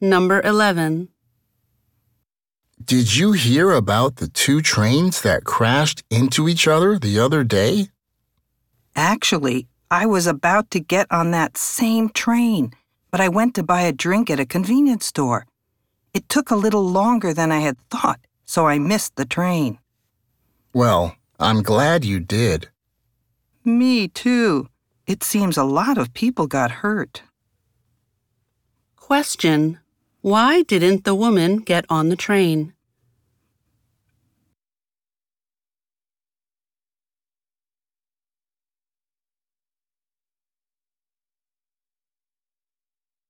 Number 11. Did you hear about the two trains that crashed into each other the other day? Actually, I was about to get on that same train, but I went to buy a drink at a convenience store. It took a little longer than I had thought, so I missed the train. Well, I'm glad you did. Me too. It seems a lot of people got hurt. Question Why didn't the woman get on the train?